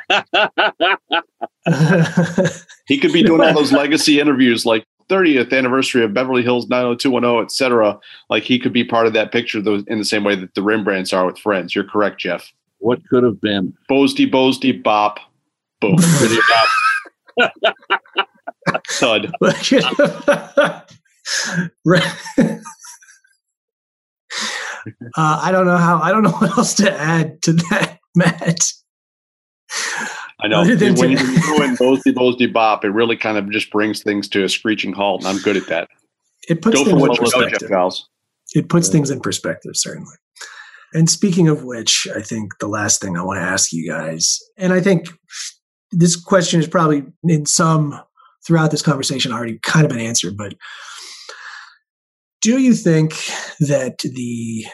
he could be doing all those legacy interviews like 30th anniversary of Beverly Hills 90210, etc. Like he could be part of that picture in the same way that the Rembrandts are with friends. You're correct, Jeff. What could have been? Bosdy, Bosdy, Bop. Boom. Thud. uh, I don't know how. I don't know what else to add to that, Matt. I know. When to- you in Bosdy, Bosdy, Bop, it really kind of just brings things to a screeching halt, and I'm good at that. It puts Go things in perspective. It puts yeah. things in perspective, certainly. And speaking of which, I think the last thing I want to ask you guys, and I think this question is probably in some throughout this conversation already kind of been answered, but Do you think that the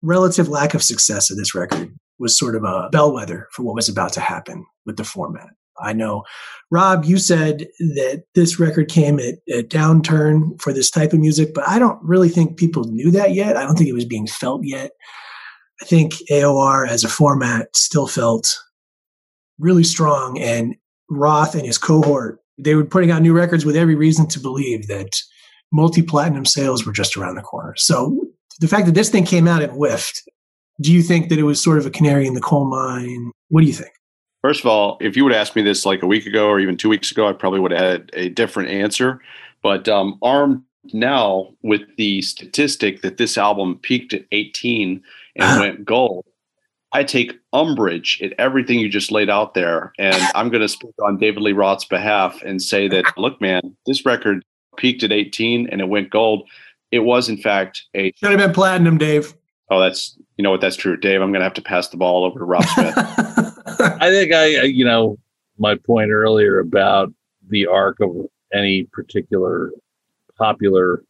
relative lack of success of this record was sort of a bellwether for what was about to happen with the format? I know, Rob, you said that this record came at a downturn for this type of music, but I don't really think people knew that yet. I don't think it was being felt yet. I think AOR as a format still felt really strong, and Roth and his cohort, they were putting out new records with every reason to believe that multi platinum sales were just around the corner. So the fact that this thing came out and whiffed, do you think that it was sort of a canary in the coal mine? What do you think? First of all, if you would ask me this like a week ago or even two weeks ago, I probably would have had a different answer. But um, armed now with the statistic that this album peaked at 18 and went gold, I take umbrage at everything you just laid out there. And I'm going to speak on David Lee Roth's behalf and say that, look, man, this record peaked at 18 and it went gold. It was, in fact, a. Should have been platinum, Dave. Oh, that's, you know what, that's true. Dave, I'm going to have to pass the ball over to Rob Smith. I think I, you know, my point earlier about the arc of any particular popular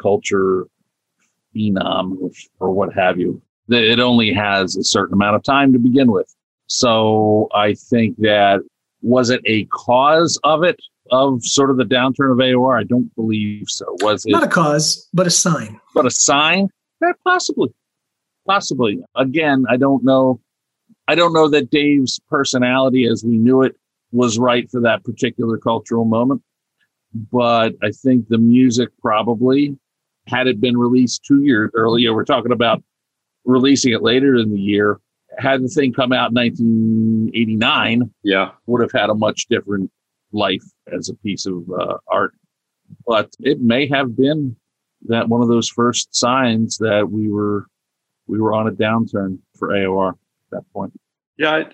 culture phenom or what have you, that it only has a certain amount of time to begin with. So I think that was it a cause of it of sort of the downturn of AOR? I don't believe so. Was it not a cause, but a sign? But a sign? Yeah, possibly, possibly. Again, I don't know I don't know that Dave's personality as we knew it was right for that particular cultural moment, but I think the music probably, had it been released two years earlier, we're talking about releasing it later in the year, had the thing come out in 1989, yeah, would have had a much different life as a piece of uh, art. But it may have been that one of those first signs that we were we were on a downturn for AOR at that point. Yeah, I,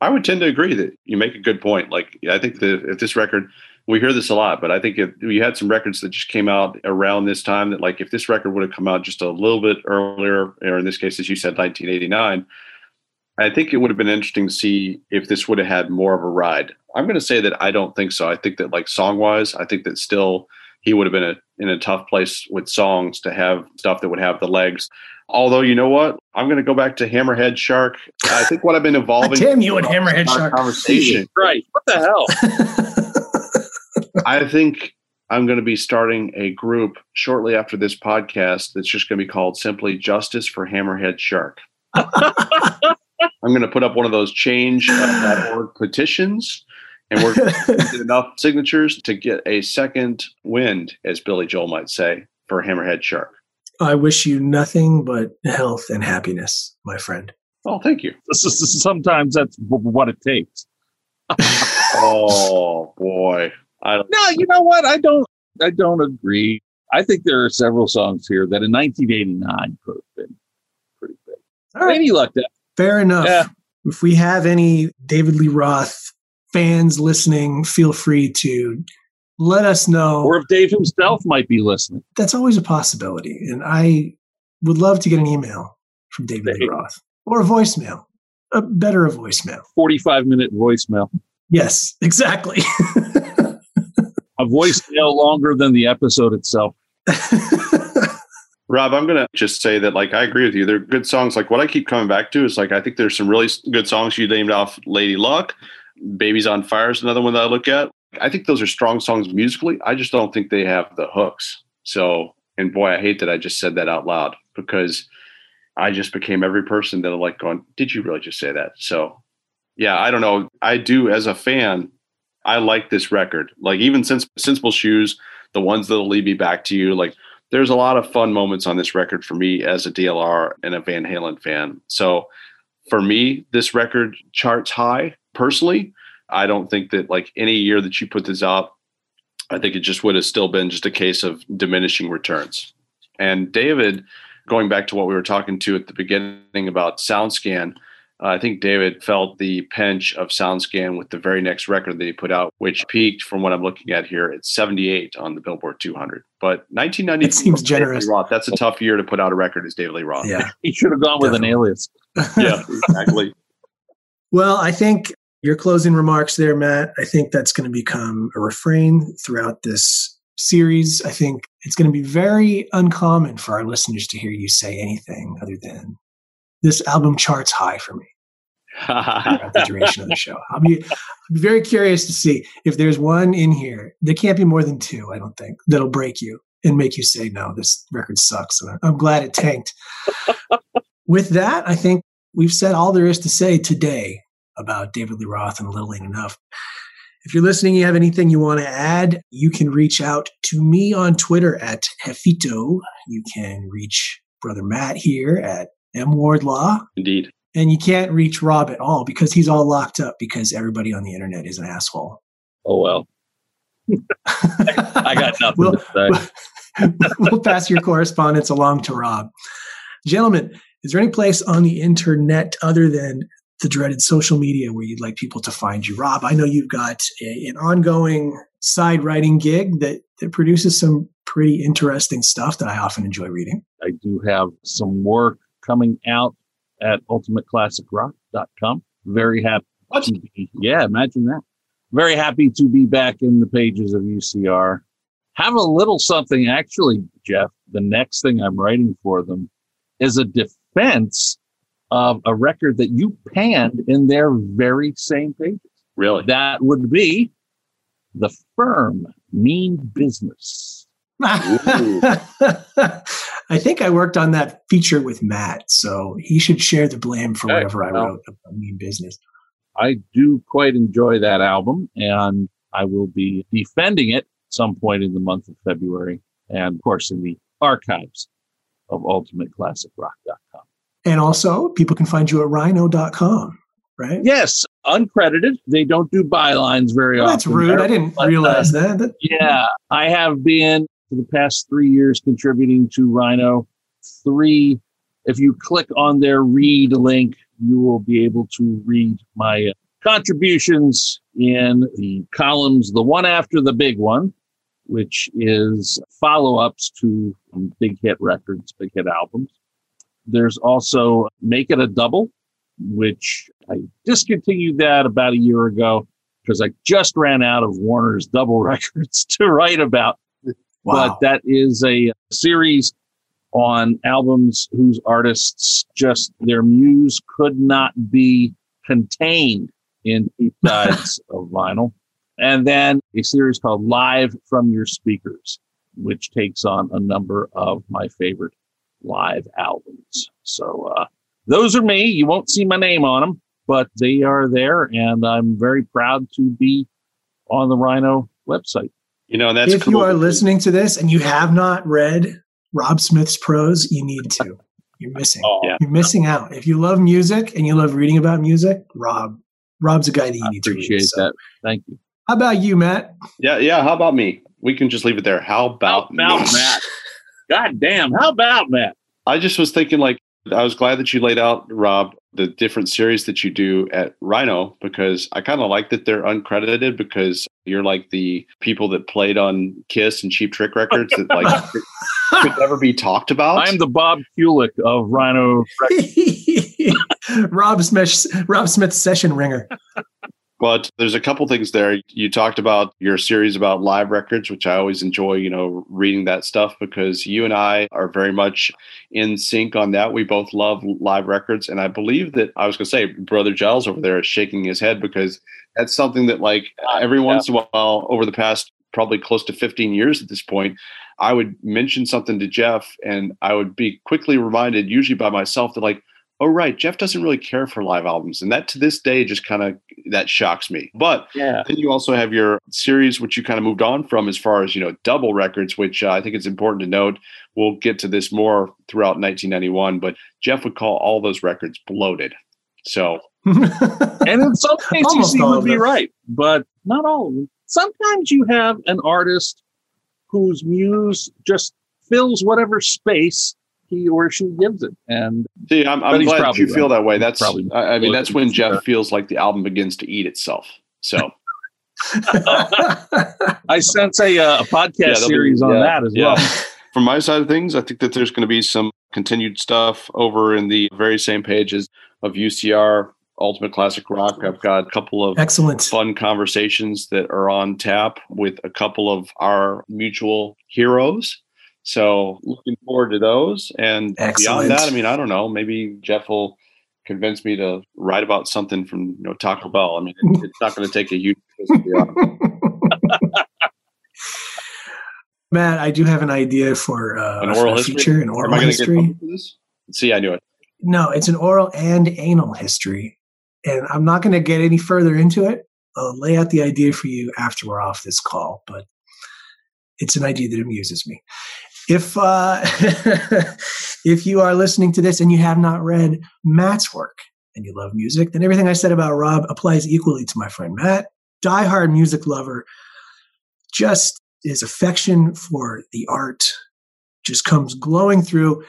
I would tend to agree that you make a good point. Like, I think that if this record, we hear this a lot, but I think if you had some records that just came out around this time, that like if this record would have come out just a little bit earlier, or in this case, as you said, 1989, I think it would have been interesting to see if this would have had more of a ride. I'm going to say that I don't think so. I think that like song wise, I think that still he would have been a, in a tough place with songs to have stuff that would have the legs. Although you know what, I'm going to go back to Hammerhead Shark. I think what I've been involving. Damn you and Hammerhead Shark conversation. Right? What the hell? I think I'm going to be starting a group shortly after this podcast that's just going to be called simply Justice for Hammerhead Shark. I'm going to put up one of those change.org petitions and we're going to get enough signatures to get a second wind, as Billy Joel might say, for Hammerhead Shark. I wish you nothing but health and happiness, my friend. Oh, thank you. Sometimes that's what it takes. oh boy, I don't. No, you know what? I don't. I don't agree. I think there are several songs here that in 1989 could have been pretty big. All right. Maybe like that. Fair enough. Yeah. If we have any David Lee Roth fans listening, feel free to let us know. Or if Dave himself might be listening. That's always a possibility. And I would love to get an email from David Lee Roth or a voicemail. A better a voicemail. 45 minute voicemail. Yes, exactly. a voicemail longer than the episode itself. Rob, I'm going to just say that, like, I agree with you. They're good songs. Like, what I keep coming back to is, like, I think there's some really good songs you named off Lady Luck. Babies on Fire is another one that I look at. I think those are strong songs musically. I just don't think they have the hooks. So, and boy, I hate that I just said that out loud because I just became every person that I like going, did you really just say that? So, yeah, I don't know. I do as a fan, I like this record. Like even since Sensible Shoes, the ones that'll lead me back to you, like there's a lot of fun moments on this record for me as a DLR and a Van Halen fan. So for me, this record charts high personally. I don't think that like any year that you put this out, I think it just would have still been just a case of diminishing returns. And David, going back to what we were talking to at the beginning about SoundScan, uh, I think David felt the pinch of SoundScan with the very next record that he put out, which peaked from what I'm looking at here at 78 on the Billboard 200. But 1990 it seems generous. Roth, that's a tough year to put out a record as David Lee Roth. Yeah, he should have gone Definitely. with an alias. yeah, exactly. well, I think your closing remarks there, Matt, I think that's going to become a refrain throughout this series. I think it's going to be very uncommon for our listeners to hear you say anything other than this album charts high for me the duration of the show. I'll be, I'll be very curious to see if there's one in here. There can't be more than two, I don't think, that'll break you and make you say, no, this record sucks. And I'm glad it tanked. With that, I think we've said all there is to say today about David Lee Roth and Little Ain't Enough. If you're listening, you have anything you want to add, you can reach out to me on Twitter at Jefito. You can reach Brother Matt here at M Wardlaw. Indeed. And you can't reach Rob at all because he's all locked up because everybody on the internet is an asshole. Oh, well. I got nothing we'll, to say. we'll pass your correspondence along to Rob. Gentlemen, is there any place on the internet other than the dreaded social media where you'd like people to find you? Rob, I know you've got a, an ongoing side writing gig that, that produces some pretty interesting stuff that I often enjoy reading. I do have some work coming out at ultimateclassicrock.com. Very happy be, yeah, imagine that. Very happy to be back in the pages of UCR. Have a little something actually, Jeff. The next thing I'm writing for them is a defense of a record that you panned in their very same pages. Really? That would be the firm Mean Business. I think I worked on that feature with Matt, so he should share the blame for whatever I wrote about Mean Business. I do quite enjoy that album, and I will be defending it some point in the month of February, and of course in the archives of ultimateclassicrock.com. And also, people can find you at rhino.com, right? Yes, uncredited. They don't do bylines very well, often. That's rude. I didn't realize uh, that. Yeah, I have been for the past three years contributing to Rhino. Three, if you click on their read link, you will be able to read my contributions in the columns, the one after the big one, which is follow ups to um, big hit records, big hit albums. There's also Make It a Double, which I discontinued that about a year ago because I just ran out of Warner's double records to write about. Wow. But that is a series on albums whose artists just their muse could not be contained in two sides of vinyl. And then a series called Live from Your Speakers, which takes on a number of my favorite live albums. So uh, those are me. You won't see my name on them, but they are there, and I'm very proud to be on the Rhino website. You know, that's if cool. you are listening to this and you have not read Rob Smith's prose, you need to. You're missing. Oh, yeah. You're missing out. If you love music and you love reading about music, Rob, Rob's a guy that you I need to read. Appreciate so. that. Thank you. How about you, Matt? Yeah, yeah. How about me? We can just leave it there. How about, How about Matt? God damn. How about Matt? I just was thinking, like, I was glad that you laid out, Rob, the different series that you do at Rhino because I kind of like that they're uncredited because you're like the people that played on Kiss and Cheap Trick records that like could never be talked about. I'm the Bob Kulick of Rhino. Rob Smith, Rob Smith session ringer. But there's a couple things there. You talked about your series about live records, which I always enjoy, you know, reading that stuff because you and I are very much in sync on that. We both love live records. And I believe that I was going to say, Brother Giles over there is shaking his head because that's something that, like, ah, every once in a while over the past probably close to 15 years at this point, I would mention something to Jeff and I would be quickly reminded, usually by myself, that, like, oh right. Jeff doesn't really care for live albums and that to this day just kind of that shocks me. But yeah. then you also have your series which you kind of moved on from as far as you know double records which uh, i think it's important to note we'll get to this more throughout 1991 but jeff would call all those records bloated. So and in some cases he would be right but not all of them. Sometimes you have an artist whose muse just fills whatever space he or she gives it. And see, I'm, I'm glad you right. feel that way. That's probably. I, I mean, that's when Jeff feels like the album begins to eat itself. So. I sense a, uh, a podcast yeah, series be, on yeah, that as yeah. well. From my side of things, I think that there's going to be some continued stuff over in the very same pages of UCR Ultimate Classic Rock. I've got a couple of excellent fun conversations that are on tap with a couple of our mutual heroes So looking forward to those. And Excellent. beyond that, I mean, I don't know. Maybe Jeff will convince me to write about something from you know Taco Bell. I mean, it's not going to take a huge. Matt, I do have an idea for uh, an oral history. Feature, an oral history. See, I knew it. No, it's an oral and anal history, and I'm not going to get any further into it. I'll lay out the idea for you after we're off this call, but it's an idea that amuses me. If uh, if you are listening to this and you have not read Matt's work and you love music, then everything I said about Rob applies equally to my friend Matt. Diehard music lover, just his affection for the art just comes glowing through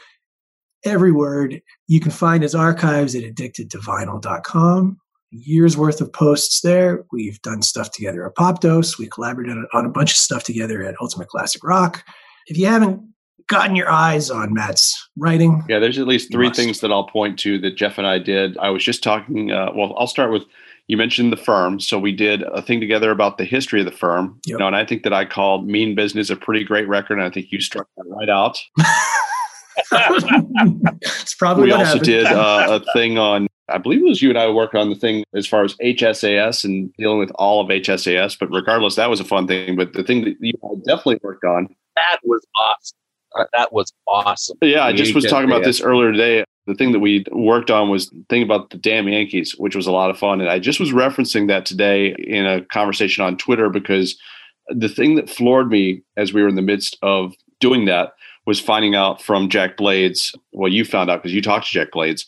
every word. You can find his archives at addictedtovinyl.com years worth of posts there. We've done stuff together at Popdose. We collaborated on a bunch of stuff together at Ultimate Classic Rock. If you haven't gotten your eyes on Matt's writing, yeah, there's at least three things that I'll point to that Jeff and I did. I was just talking. Uh, well, I'll start with you mentioned the firm, so we did a thing together about the history of the firm. Yep. You know, and I think that I called "Mean Business" a pretty great record, and I think you struck that right out. it's probably we also happened. did uh, a thing on I believe it was you and I worked on the thing as far as HSAS and dealing with all of HSAS. But regardless, that was a fun thing. But the thing that you definitely worked on that was awesome. That was awesome. Yeah, I just was talking about this earlier today. The thing that we worked on was the thing about the damn Yankees, which was a lot of fun. And I just was referencing that today in a conversation on Twitter because the thing that floored me as we were in the midst of doing that was finding out from Jack Blades. Well, you found out because you talked to Jack Blades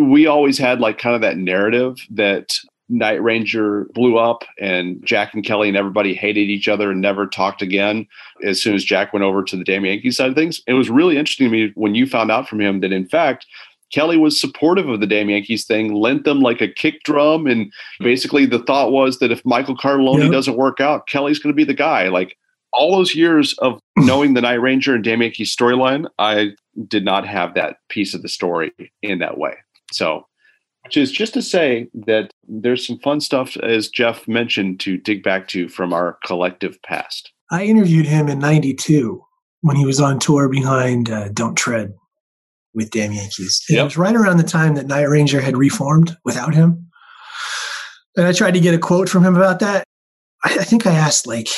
we always had like kind of that narrative that Night Ranger blew up and Jack and Kelly and everybody hated each other and never talked again as soon as Jack went over to the Damn Yankees side of things. It was really interesting to me when you found out from him that in fact Kelly was supportive of the Damn Yankees thing, lent them like a kick drum, and basically the thought was that if Michael Cartellone yep. doesn't work out, Kelly's going to be the guy. Like all those years of knowing the Night Ranger and Damn Yankees storyline, I did not have that piece of the story in that way. So, which is just to say that there's some fun stuff, as Jeff mentioned, to dig back to from our collective past. I interviewed him in 92 when he was on tour behind uh, Don't Tread with Damn Yankees. Yep. It was right around the time that Night Ranger had reformed without him. And I tried to get a quote from him about that. I, I think I asked, like,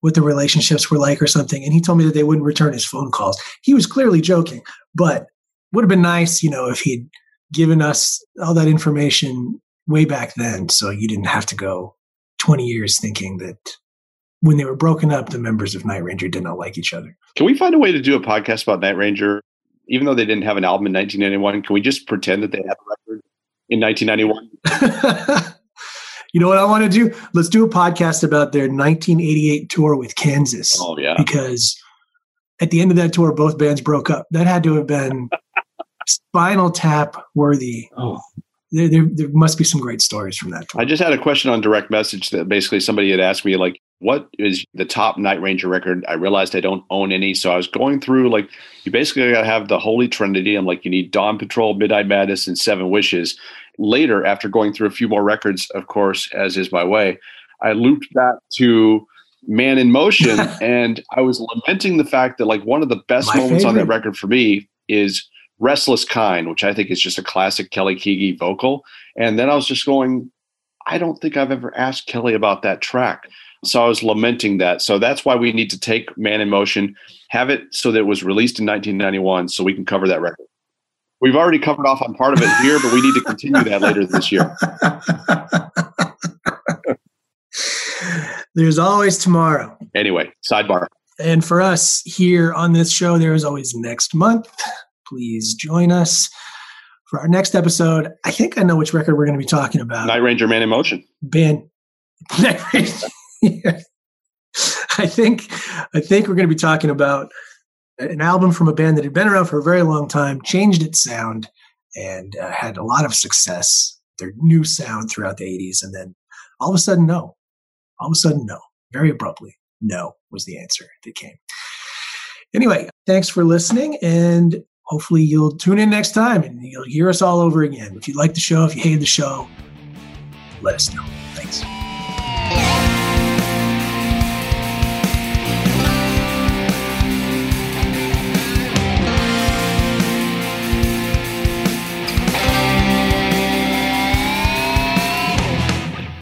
what the relationships were like or something. And he told me that they wouldn't return his phone calls. He was clearly joking, but would have been nice, you know, if he'd given us all that information way back then. So you didn't have to go 20 years thinking that when they were broken up, the members of Night Ranger did not like each other. Can we find a way to do a podcast about Night Ranger? Even though they didn't have an album in 1991, can we just pretend that they had a record in 1991? you know what I want to do? Let's do a podcast about their 1988 tour with Kansas. Oh, yeah. Because at the end of that tour, both bands broke up. That had to have been Spinal Tap worthy. Oh. There, there, there, must be some great stories from that. Tour. I just had a question on direct message that basically somebody had asked me like, what is the top Night Ranger record? I realized I don't own any, so I was going through like, you basically got to have the Holy Trinity. I'm like, you need Dawn Patrol, Midnight Madness, and Seven Wishes. Later, after going through a few more records, of course, as is my way, I looped back to Man in Motion, and I was lamenting the fact that like one of the best my moments favorite. on that record for me is Restless Kind, which I think is just a classic Kelly Keagy vocal. And then I was just going, I don't think I've ever asked Kelly about that track. So I was lamenting that. So that's why we need to take Man in Motion, have it so that it was released in 1991 so we can cover that record. We've already covered off on part of it here, but we need to continue that later this year. There's always tomorrow. Anyway, sidebar. And for us here on this show, there is always next month please join us for our next episode. I think I know which record we're going to be talking about. Night Ranger Man in Motion. Band. I think I think we're going to be talking about an album from a band that had been around for a very long time, changed its sound, and uh, had a lot of success. Their new sound throughout the '80s, and then all of a sudden, no. All of a sudden, no. Very abruptly, no was the answer that came. Anyway, thanks for listening, and hopefully you'll tune in next time and you'll hear us all over again. If you like the show, if you hate the show, let us know.